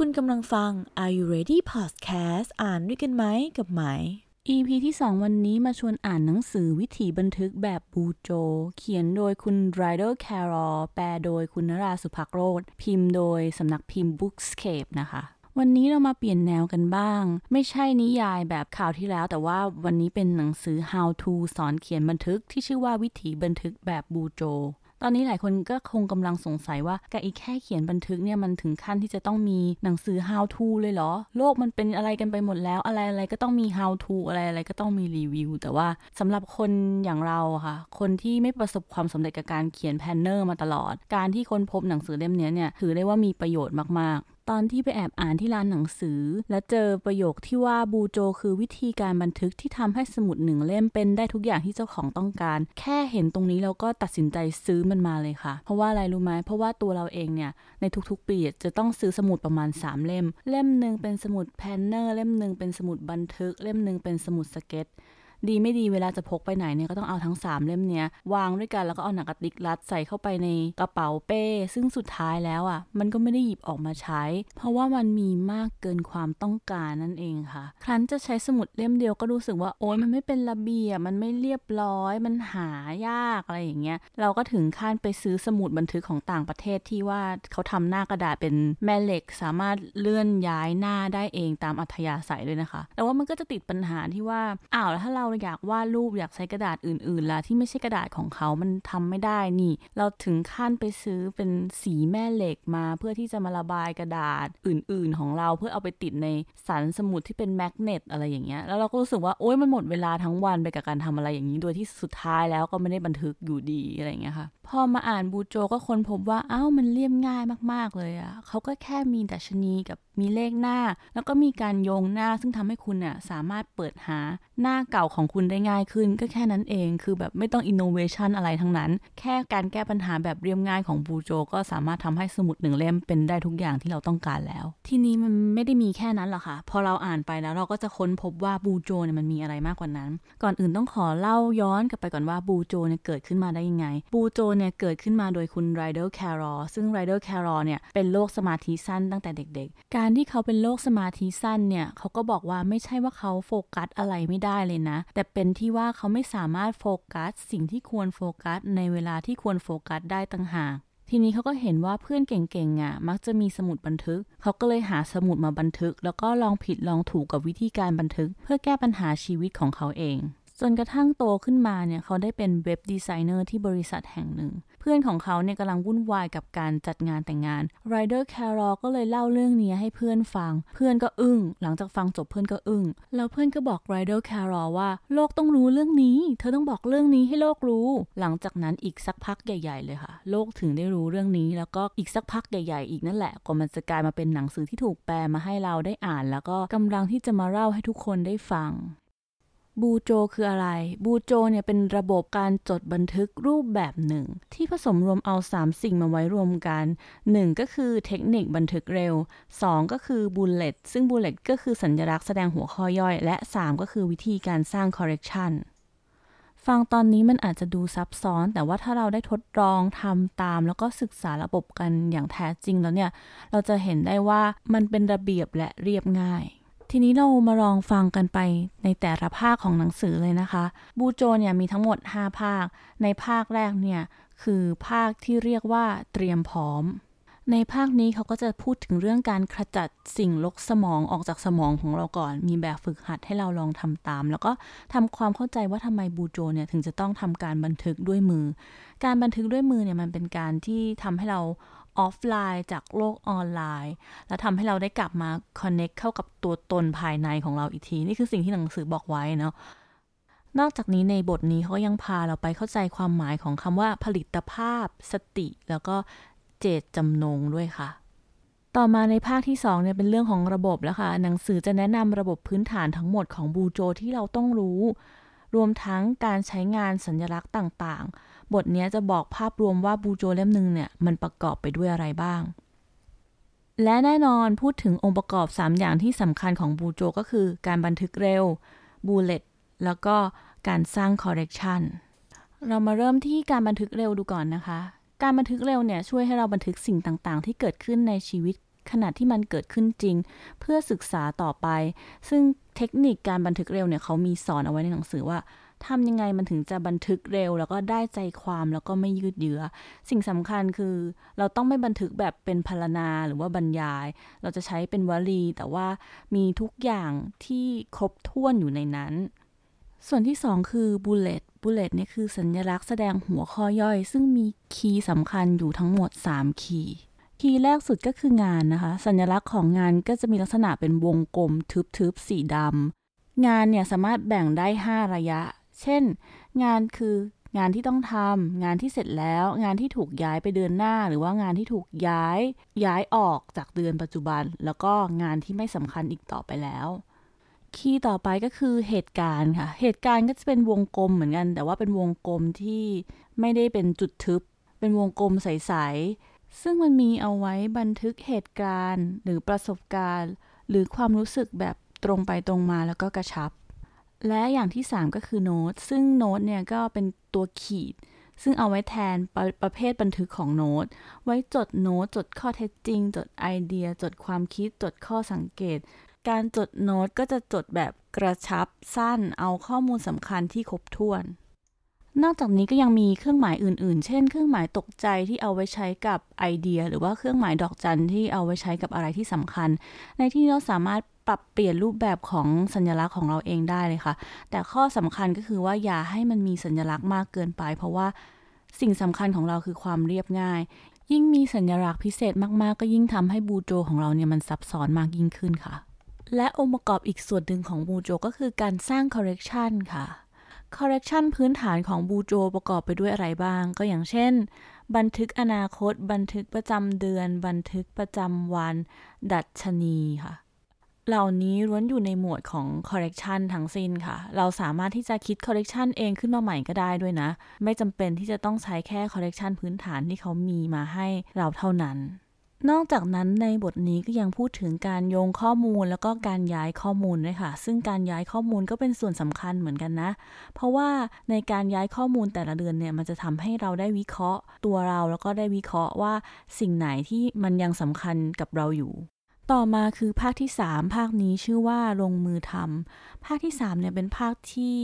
คุณกำลังฟัง Are You Ready Podcast อ่านด้วยกันไหมกับไหม EP ที่ 2 วันนี้มาชวนอ่านหนังสือวิถีบันทึกแบบบูโจ เขียนโดยคุณไรเดอร์แครอแปลโดยคุณนราสุภักโรธพิมพ์โดยสำนักพิมพ์ Bookscape นะคะวันนี้เรามาเปลี่ยนแนวกันบ้าง ไม่ใช่นิยายแบบข่าวที่แล้ว แต่ว่าวันนี้เป็นหนังสือ How to สอนเขียนบันทึกที่ชื่อว่าวิถีบันทึกแบบบูโจ ตอนนี้หลายคนก็คงกำลังสงสัยว่าการอีกแค่เขียนบันทึกเนี่ยมันถึงขั้นที่จะต้องมีหนังสือ how to เลยเหรอ โลกมันเป็นอะไรกันไปหมดแล้ว อะไรอะไรก็ต้องมี how to อะไรอะไรก็ต้องมีรีวิว แต่ว่าสำหรับคนอย่างเราค่ะ คนที่ไม่ประสบความสำเร็จกับการเขียน planner มาตลอด การที่ค้นพบหนังสือเล่มนี้เนี่ยถือได้ว่ามีประโยชน์มากๆ ตอนที่ไปแอบอ่านที่ร้านหนังสือ และเจอประโยคที่ว่า BuJo คือวิธีการบันทึกที่ทำให้สมุดหนึ่งเล่มเป็นได้ทุกอย่างที่เจ้าของต้องการ แค่เห็นตรงนี้เราก็ตัดสินใจซื้อมันมาเลยค่ะ เพราะว่าอะไรรู้ไหมเพราะว่าตัวเราเองเนี่ยในทุกๆปีจะต้องซื้อสมุดประมาณ 3 เล่ม เล่มหนึ่งเป็นสมุด planner เล่มหนึ่งเป็นสมุดบันทึก เล่มหนึ่งเป็นสมุดสเก็ต ดีไม่ดีเวลาจะพกไปไหนเนี่ยก็ต้องเอาทั้ง 3 เล่มเนี้ยวางด้วยกันแล้วก็เอาหนังสติ๊กรัดใส่เข้าไปในกระเป๋าเป้ ซึ่งสุดท้ายแล้วอะ มันก็ไม่ได้หยิบออกมาใช้ เพราะว่ามันมีมากเกินความต้องการนั่นเองค่ะ ครั้นจะใช้สมุดเล่มเดียวก็รู้สึกว่าโอ๊ยมันไม่เป็นระเบียบมันไม่เรียบร้อย มันหายากอะไรอย่างเงี้ยเราก็ถึงขั้นไปซื้อสมุดบันทึกของต่างประเทศที่ว่าเขาทำหน้ากระดาษเป็นแม่เหล็ก สามารถเลื่อนย้ายหน้าได้เองตามอัธยาศัยเลยนะคะ แต่ว่ามันก็จะติดปัญหาที่ว่าอ้าวแล้วถ้าเราอยากวาดรูปอยากใช้กระดาษอื่นๆล่ะที่ไม่ใช่กระดาษของเขามันทำไม่ได้นี่ เราถึงขั้นไปซื้อเป็นสีแม่เหล็กมาเพื่อที่จะมาระบายกระดาษอื่น ๆ ของเราเพื่อเอาไปติดในสันสมุดที่เป็นแมกเนตอะไรอย่างเงี้ยแล้วเราก็รู้สึกว่าโอ๊ยมันหมดเวลาทั้งวันไปกับการทำอะไรอย่างนี้ โดยที่สุดท้ายแล้วก็ไม่ได้บันทึกอยู่ดีอะไรอย่างเงี้ยค่ะพอมาอ่านบูโจก็ค้นพบว่าอ้าวมันเรียบง่ายมากๆเลยอะ่ะเขาก็แค่มีดัชนีกับมีเลขหน้า แล้วก็มีการโยงหน้าซึ่งทำให้คุณน่ะสามารถเปิดหาหน้าเก่าของคุณได้ง่ายขึ้น ก็แค่นั้นเองคือแบบไม่ต้องอินโนเวชันอะไรทั้งนั้น แค่การแก้ปัญหาแบบเรียบง่ายของบูโจ ก็สามารถทำให้สมุดหนึ่งเล่มเป็นได้ทุกอย่างที่เราต้องการแล้ว ทีนี้มันไม่ได้มีแค่นั้นหรอกค่ะ พอเราอ่านไปแล้วเราก็จะค้นพบว่าบูโจเนี่ยมันมีอะไรมากกว่านั้น ก่อนอื่นต้องขอเล่าย้อนกลับไปก่อนว่าบูโจเนี่ยเกิดขึ้นมาได้ยังไงBuJo เนี่ยเกิดขึ้นมาโดยคุณ Ryder Carroll ซึ่ง Ryder Carroll เนี่ยเป็นโรคสมาธิสั้นตั้งแต่เด็กๆ การที่เขาเป็นโรคสมาธิสั้นเนี่ยเขาก็บอกว่าไม่ใช่ว่าเขาโฟกัสอะไรไม่ได้เลยนะ แต่เป็นที่ว่าเขาไม่สามารถโฟกัสสิ่งที่ควรโฟกัสในเวลาที่ควรโฟกัสได้ต่างหากทีนี้เขาก็เห็นว่าเพื่อนเก่งๆอะมักจะมีสมุดบันทึก เขาก็เลยหาสมุดมาบันทึก แล้วก็ลองผิดลองถูกกับวิธีการบันทึก เพื่อแก้ปัญหาชีวิตของเขาเอง จนกระทั่งโตขึ้นมาเนี่ยเขาได้เป็น web designer ที่บริษัทแห่งหนึ่ง เพื่อนของเขาเนี่ยกำลังวุ่นวายกับการจัดงานแต่งงาน Ryder Carroll ก็เลยเล่าเรื่องนี้ให้เพื่อนฟัง เพื่อนก็อึ้ง หลังจากฟังจบเพื่อนก็อึ้ง แล้วเพื่อนก็บอก Ryder Carroll ว่าโลกต้องรู้เรื่องนี้ เธอต้องบอกเรื่องนี้ให้โลกรู้ หลังจากนั้นอีกสักพักใหญ่ ๆ เลยค่ะ โลกถึงได้รู้เรื่องนี้ แล้วก็อีกสักพักใหญ่ ๆ อีกนั่นแหละก็มันจะกลายมาเป็นหนังสือที่ถูกแปลมาให้เราได้อ่าน แล้วก็กำลังที่จะมาเล่าให้ทุกคนได้ฟัง บูโจคืออะไร บูโจเนี่ยเป็นระบบการจดบันทึกรูปแบบหนึ่ง ที่ผสมรวมเอา 3 สิ่งมาไว้รวมกัน 1 ก็คือเทคนิคบันทึกเร็ว 2 ก็คือบูลเลตซึ่งบูลเลตก็คือสัญลักษณ์แสดงหัวข้อย่อย และ 3 ก็คือวิธีการสร้าง correction ฟังตอนนี้มันอาจจะดูซับซ้อน แต่ว่าถ้าเราได้ทดลองทำตาม แล้วก็ศึกษาระบบกันอย่างแท้จริงแล้วเนี่ย เราจะเห็นได้ว่ามันเป็นระเบียบและเรียบง่าย ทีนี้เรามาลองฟังกันไปในแต่ละภาคของหนังสือเลยนะคะ บูโจเนี่ยมีทั้งหมด 5 ภาค ในภาคแรกเนี่ยคือภาคที่เรียกว่าเตรียมพร้อม ในภาคนี้เขาก็จะพูดถึงเรื่องการขจัดสิ่งลกสมองออกจากสมองของเราก่อน มีแบบฝึกหัดให้เราลองทำตาม แล้วก็ทำความเข้าใจว่าทำไมบูโจเนี่ยถึงจะต้องทำการบันทึกด้วยมือ การบันทึกด้วยมือเนี่ยมันเป็นการที่ทำให้เรา ออฟไลน์จากโลกออนไลน์ แล้วทำให้เราได้กลับมาคอนเน็กเข้ากับตัวตนภายในของเราอีกที นี่คือสิ่งที่หนังสือบอกไว้เนาะนอกจากนี้ในบทนี้เขายังพาเราไปเข้าใจความหมายของคำว่าผลิตภาพ สติ แล้วก็เจตจำนงด้วยค่ะ ต่อมาในภาคที่2เนี่ยเป็นเรื่องของระบบแล้วค่ะ หนังสือจะแนะนำระบบพื้นฐานทั้งหมดของบูโจที่เราต้องรู้ รวมทั้งการใช้งานสัญลักษณ์ต่างๆ บทนี้จะบอกภาพรวมว่าบูโจเล่มหนึ่งเนี่ยมันประกอบไปด้วยอะไรบ้าง และแน่นอนพูดถึงองค์ประกอบ 3 อย่างที่สำคัญของบูโจก็คือการบันทึกเร็วบูเลตแล้วก็การสร้าง correction เรามาเริ่มที่การบันทึกเร็วดูก่อนนะคะ การบันทึกเร็วเนี่ยช่วยให้เราบันทึกสิ่งต่างๆ ที่เกิดขึ้นในชีวิตขณะที่มันเกิดขึ้นจริง เพื่อศึกษาต่อไป ซึ่งเทคนิคการบันทึกเร็วเนี่ยเขามีสอนเอาไว้ในหนังสือว่า ทำยังไงมันถึงจะบันทึกเร็ว แล้วก็ได้ใจความแล้วก็ไม่ยืดเยื้อ สิ่งสำคัญคือเราต้องไม่บันทึกแบบเป็นพรรณนาหรือว่าบรรยาย เราจะใช้เป็นวลี แต่ว่ามีทุกอย่างที่ครบถ้วนอยู่ในนั้น ส่วนที่สองคือ bullet bullet เนี่ยคือสัญลักษณ์แสดงหัวข้อย่อย ซึ่งมี key สำคัญอยู่ทั้งหมด 3 key key แรกสุดก็คืองานนะคะ สัญลักษณ์ของงานก็จะมีลักษณะเป็นวงกลมทึบๆสีดำงานเนี่ยสามารถแบ่งได้ 5 ระยะ เช่น งานคืองานที่ต้องทำงานที่เสร็จแล้ว งานที่ถูกย้ายไปเดือนหน้า หรือว่างานที่ถูกย้ายย้ายออกจากเดือนปัจจุบัน แล้วก็งานที่ไม่สำคัญอีกต่อไปแล้วคีย์ต่อไปก็คือเหตุการณ์ค่ะ เหตุการณ์ก็จะเป็นวงกลมเหมือนกัน แต่ว่าเป็นวงกลมที่ไม่ได้เป็นจุดทึบ เป็นวงกลมใสๆ ซึ่งมันมีเอาไว้บันทึกเหตุการณ์ หรือประสบการณ์ หรือความรู้สึกแบบตรงไปตรงมาแล้วก็กระชับ และอย่างที่ 3 ก็คือโน้ตซึ่งโน้ตเนี่ยก็เป็นตัวขีด ซึ่งเอาไว้แทนประประเภทบันทึกของโน้ต ไว้จดโน้ต จดข้อเท็จจริง จดไอเดีย จดความคิด จดข้อสังเกต การจดโน้ตก็จะจดแบบกระชับสั้น เอาข้อมูลสำคัญที่ครบถ้วน นอกจากนี้ก็ยังมีเครื่องหมายอื่น ๆ เช่น เครื่องหมายตกใจที่เอาไว้ใช้กับไอเดีย หรือว่าเครื่องหมายดอกจันที่เอาไว้ใช้กับอะไรที่สำคัญ ในที่นี้เราสามารถ ปรับเปลี่ยนรูปแบบของสัญลักษณ์ของเราเองได้เลยค่ะ แต่ข้อสำคัญก็คือว่าอย่าให้มันมีสัญลักษณ์มากเกินไป เพราะว่าสิ่งสำคัญของเราคือความเรียบง่าย ยิ่งมีสัญลักษณ์พิเศษมากๆ ก็ยิ่งทำให้ BuJo ของเราเนี่ยมันซับซ้อนมากยิ่งขึ้นค่ะ และองค์ประกอบอีกส่วนหนึ่งของ BuJo ก็คือการสร้างคอร์เรคชันค่ะคอร์เรคชันพื้นฐานของ BuJo ประกอบไปด้วยอะไรบ้าง ก็อย่างเช่นบันทึกอนาคต บันทึกประจำเดือน บันทึกประจำวัน ดัชนีค่ะ เหล่านี้ล้วนอยู่ในหมวดของ correction ทั้งสิ้นค่ะ เราสามารถที่จะคิด correction เองขึ้นมาใหม่ก็ได้ด้วยนะ ไม่จำเป็นที่จะต้องใช้แค่ correction พื้นฐานที่เขามีมาให้เราเท่านั้น นอกจากนั้นในบทนี้ก็ยังพูดถึงการโยงข้อมูลแล้วก็การย้ายข้อมูลด้วยค่ะ ซึ่งการย้ายข้อมูลก็เป็นส่วนสำคัญเหมือนกันนะ เพราะว่าในการย้ายข้อมูลแต่ละเดือนเนี่ยมันจะทำให้เราได้วิเคราะห์ตัวเราแล้วก็ได้วิเคราะห์ว่าสิ่งไหนที่มันยังสำคัญกับเราอยู่ ต่อมาคือภาคที่ 3 ภาคนี้ชื่อว่าลงมือทำภาคที่ 3 เนี่ยเป็นภาคที่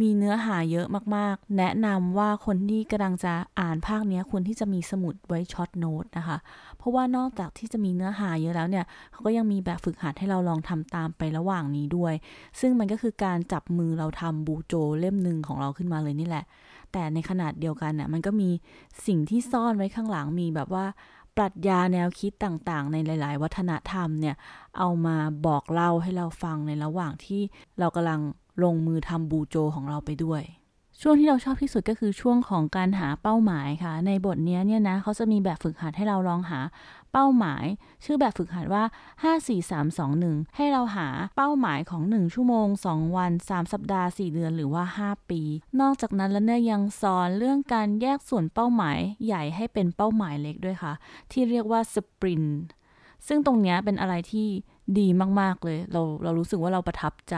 มีเนื้อหาเยอะมากๆ แนะนำว่าคนที่กำลังจะอ่านภาคนี้ควรที่จะมีสมุดไว้ช็อตโน้ตนะคะ เพราะว่านอกจากที่จะมีเนื้อหาเยอะแล้วเนี่ยเขาก็ยังมีแบบฝึกหัดให้เราลองทำตามไประหว่างนี้ด้วย ซึ่งมันก็คือการจับมือเราทำบูโจเล่มหนึ่งของเราขึ้นมาเลยนี่แหละ แต่ในขนาดเดียวกันเนี่ยมันก็มีสิ่งที่ซ่อนไว้ข้างหลังมีแบบว่า ปรัชญาแนวคิดต่างๆ ในหลาย ๆ วัฒนธรรมเนี่ยเอามาบอกเล่าให้เราฟังในระหว่างที่เรากำลังลงมือทำบูโจของเราไปด้วย ช่วงที่เราชอบที่สุดก็คือช่วงของการหาเป้าหมายค่ะ ในบทนี้เนี่ยนะเขาจะมีแบบฝึกหัดให้เราลองหาเป้าหมาย ชื่อแบบฝึกหัดว่า 5 4 3 2 1 ให้เราหาเป้าหมายของ 1 ชั่วโมง 2 วัน 3 สัปดาห์ 4 เดือนหรือว่า 5 ปี นอกจากนั้นแล้วเนี่ยยังสอนเรื่องการแยกส่วนเป้าหมายใหญ่ให้เป็นเป้าหมายเล็กด้วยค่ะ ที่เรียกว่าสปรินซึ่งตรงนี้เป็นอะไรที่ดีมาก ๆ เลย เราเรารู้สึกว่าเราประทับใจ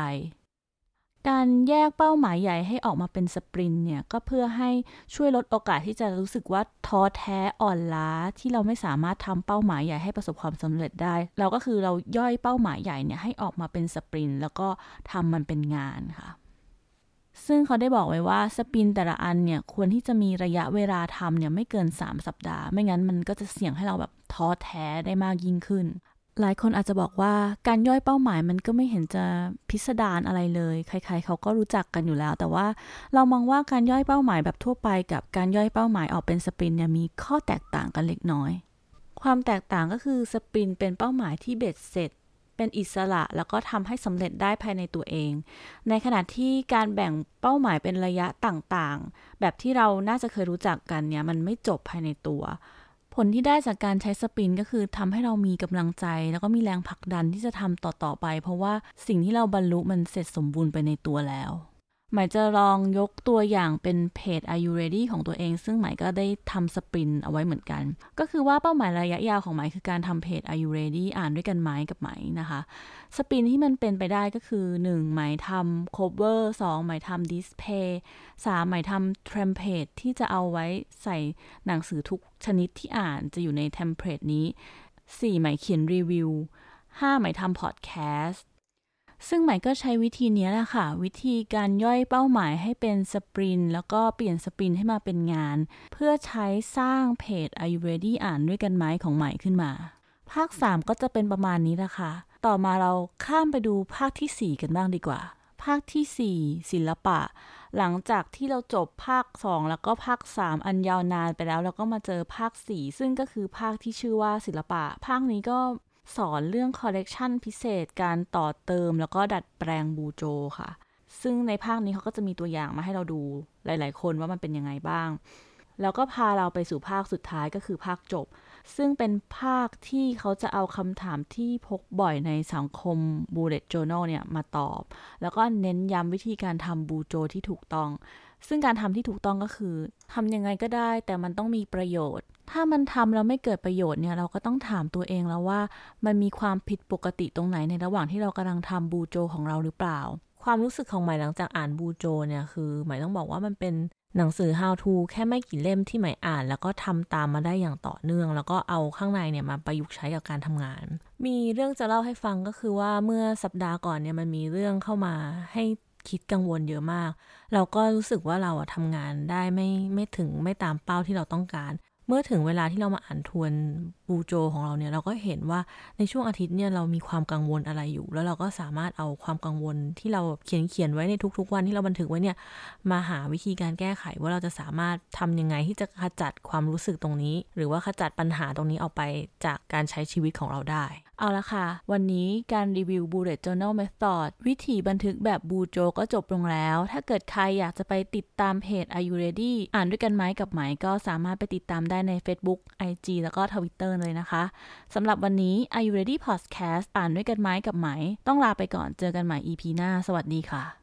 การแยกเป้าหมายใหญ่ให้ออกมาเป็นสปรินเนี่ยก็เพื่อให้ช่วยลดโอกาสที่จะรู้สึกว่าท้อแท้อ่อนล้าที่เราไม่สามารถทำเป้าหมายใหญ่ให้ประสบความสำเร็จได้ เราก็คือเราย่อยเป้าหมายใหญ่เนี่ยให้ออกมาเป็นสปรินแล้วก็ทำมันเป็นงานค่ะ ซึ่งเขาได้บอกไว้ว่าสปินแต่ละอันเนี่ยควรที่จะมีระยะเวลาทำเนี่ยไม่เกิน 3 สัปดาห์ ไม่งั้นมันก็จะเสี่ยงให้เราแบบท้อแท้ได้มากยิ่งขึ้น หลายคนอาจจะบอกว่าการย่อยเป้าหมายมันก็ไม่เห็นจะพิสดารอะไรเลย ใครๆเขาก็รู้จักกันอยู่แล้ว แต่ว่าเรามองว่าการย่อยเป้าหมายแบบทั่วไป กับการย่อยเป้าหมายออกเป็นสปรินเนี่ยมีข้อแตกต่างกันเล็กน้อย ความแตกต่างก็คือสปรินเป็นเป้าหมายที่เบ็ดเสร็จ เป็นอิสระแล้วก็ทำให้สำเร็จได้ภายในตัวเอง ในขณะที่การแบ่งเป้าหมายเป็นระยะต่างๆ แบบที่เราน่าจะเคยรู้จักกันเนี่ยมันไม่จบภายในตัว ผลที่ได้จากการใช้สปินก็คือทำให้เรามีกำลังใจ แล้วก็มีแรงผลักดันที่จะทำต่อๆไป เพราะว่าสิ่งที่เราบรรลุมันเสร็จสมบูรณ์ไปในตัวแล้ว หมายจะลองยกตัวอย่างเป็นเพจ Are You Ready ของตัวเอง ซึ่งหมายก็ได้ทำสปรินเอาไว้เหมือนกัน ก็คือว่าเป้าหมายระยะยาวของหมายคือการทำเพจ Are You Ready อ่านด้วยกันไหมกับไหมนะคะ สปรินที่มันเป็นไปได้ก็คือ 1. หมายทำ cover 2. หมายทำ display 3. หมายทำ template ที่จะเอาไว้ใส่หนังสือทุกชนิดที่อ่านจะอยู่ใน template นี้ 4 หม่เขียนรีวิว 5 หม่ทำพอดแคสต ซึ่งใหม่ก็ใช้วิธีนี้แหละค่ะ วิธีการย่อยเป้าหมายให้เป็นสปรินแล้วก็เปลี่ยนสปรินให้มาเป็นงาน เพื่อใช้สร้างเพจ Are You Ready อ่านด้วยกันไหมของใหม่ขึ้นมา ภาค 3 ก็จะเป็นประมาณนี้แหละค่ะ ต่อมาเราข้ามไปดูภาคที่ 4 กันบ้างดีกว่า ภาคที่ 4 ศิลปะ หลังจากที่เราจบภาค 2 แล้วก็ภาค 3 อันยาวนานไปแล้ว เราก็มาเจอภาค 4 ซึ่งก็คือภาคที่ชื่อว่าศิลปะ ภาคนี้ก็ สอนเรื่องคอลเลกชันพิเศษการต่อเติมแล้วก็ดัดแปลงบูโจค่ะ ซึ่งในภาคนี้เขาก็จะมีตัวอย่างมาให้เราดูหลาย ๆ คนว่ามันเป็นยังไงบ้าง แล้วก็พาเราไปสู่ภาคสุดท้ายก็คือภาคจบ ซึ่งเป็นภาคที่เขาจะเอาคำถามที่พกบ่อยในสังคม Bullet Journal เนี่ยมาตอบ แล้วก็เน้นย้ำวิธีการทำบูโจที่ถูกต้อง ซึ่งการทำที่ถูกต้องก็คือทำยังไงก็ได้แต่มันต้องมีประโยชน์ ถ้ามันทำแล้วไม่เกิดประโยชน์เนี่ยเราก็ต้องถามตัวเองแล้วว่า มันมีความผิดปกติตรงไหนในระหว่างที่เรากำลังทำบูโจของเราหรือเปล่า ความรู้สึกของใหม่หลังจากอ่านบูโจเนี่ยคือหม่ต้องบอกว่ามันเป็นหนังสือ how to แค่ไม่กี่เล่มที่หม่อ่าน แล้วก็ทำตามมาได้อย่างต่อเนื่อง แล้วก็เอาข้างในเนี่ยมาประยุกต์ใช้กับการทำงาน มีเรื่องจะเล่าให้ฟังก็คือว่าเมื่อสัปดาห์ก่อนเนี่ยมันมีเรื่องเข้ามาให้ คิดกังวลเยอะมาก เราก็รู้สึกว่าเราทำงานได้ไม่ไม่ถึงไม่ตามเป้าที่เราต้องการ เมื่อถึงเวลาที่เรามาอ่านทวนบูโจของเราเนี่ยเราก็เห็นว่าในช่วงอาทิตย์เนี่ยเรามีความกังวลอะไรอยู่ แล้วเราก็สามารถเอาความกังวลที่เราเขียนเขียนไว้ในทุก ๆ วันที่เราบันทึกไว้เนี่ยมาหาวิธีการแก้ไขว่าเราจะสามารถทำยังไงที่จะขจัดความรู้สึกตรงนี้ หรือว่าขจัดปัญหาตรงนี้ออกไปจากการใช้ชีวิตของเราได้ เอาละค่ะ วันนี้การรีวิว Bullet Journal Method วิธีบันทึกแบบบูโจก็จบลงแล้ว ถ้าเกิดใครอยากจะไปติดตามเพจ Are You Ready อ่านด้วยกันไหมกับไหมก็สามารถไปติดตามได้ใน Facebook IG แล้วก็ Twitter เลยนะคะสำหรับวันนี้ Are You Ready Podcast อ่านด้วยกันไหมกับไหม ต้องลาไปก่อนเจอกันใหม่ EP หน้า สวัสดีค่ะ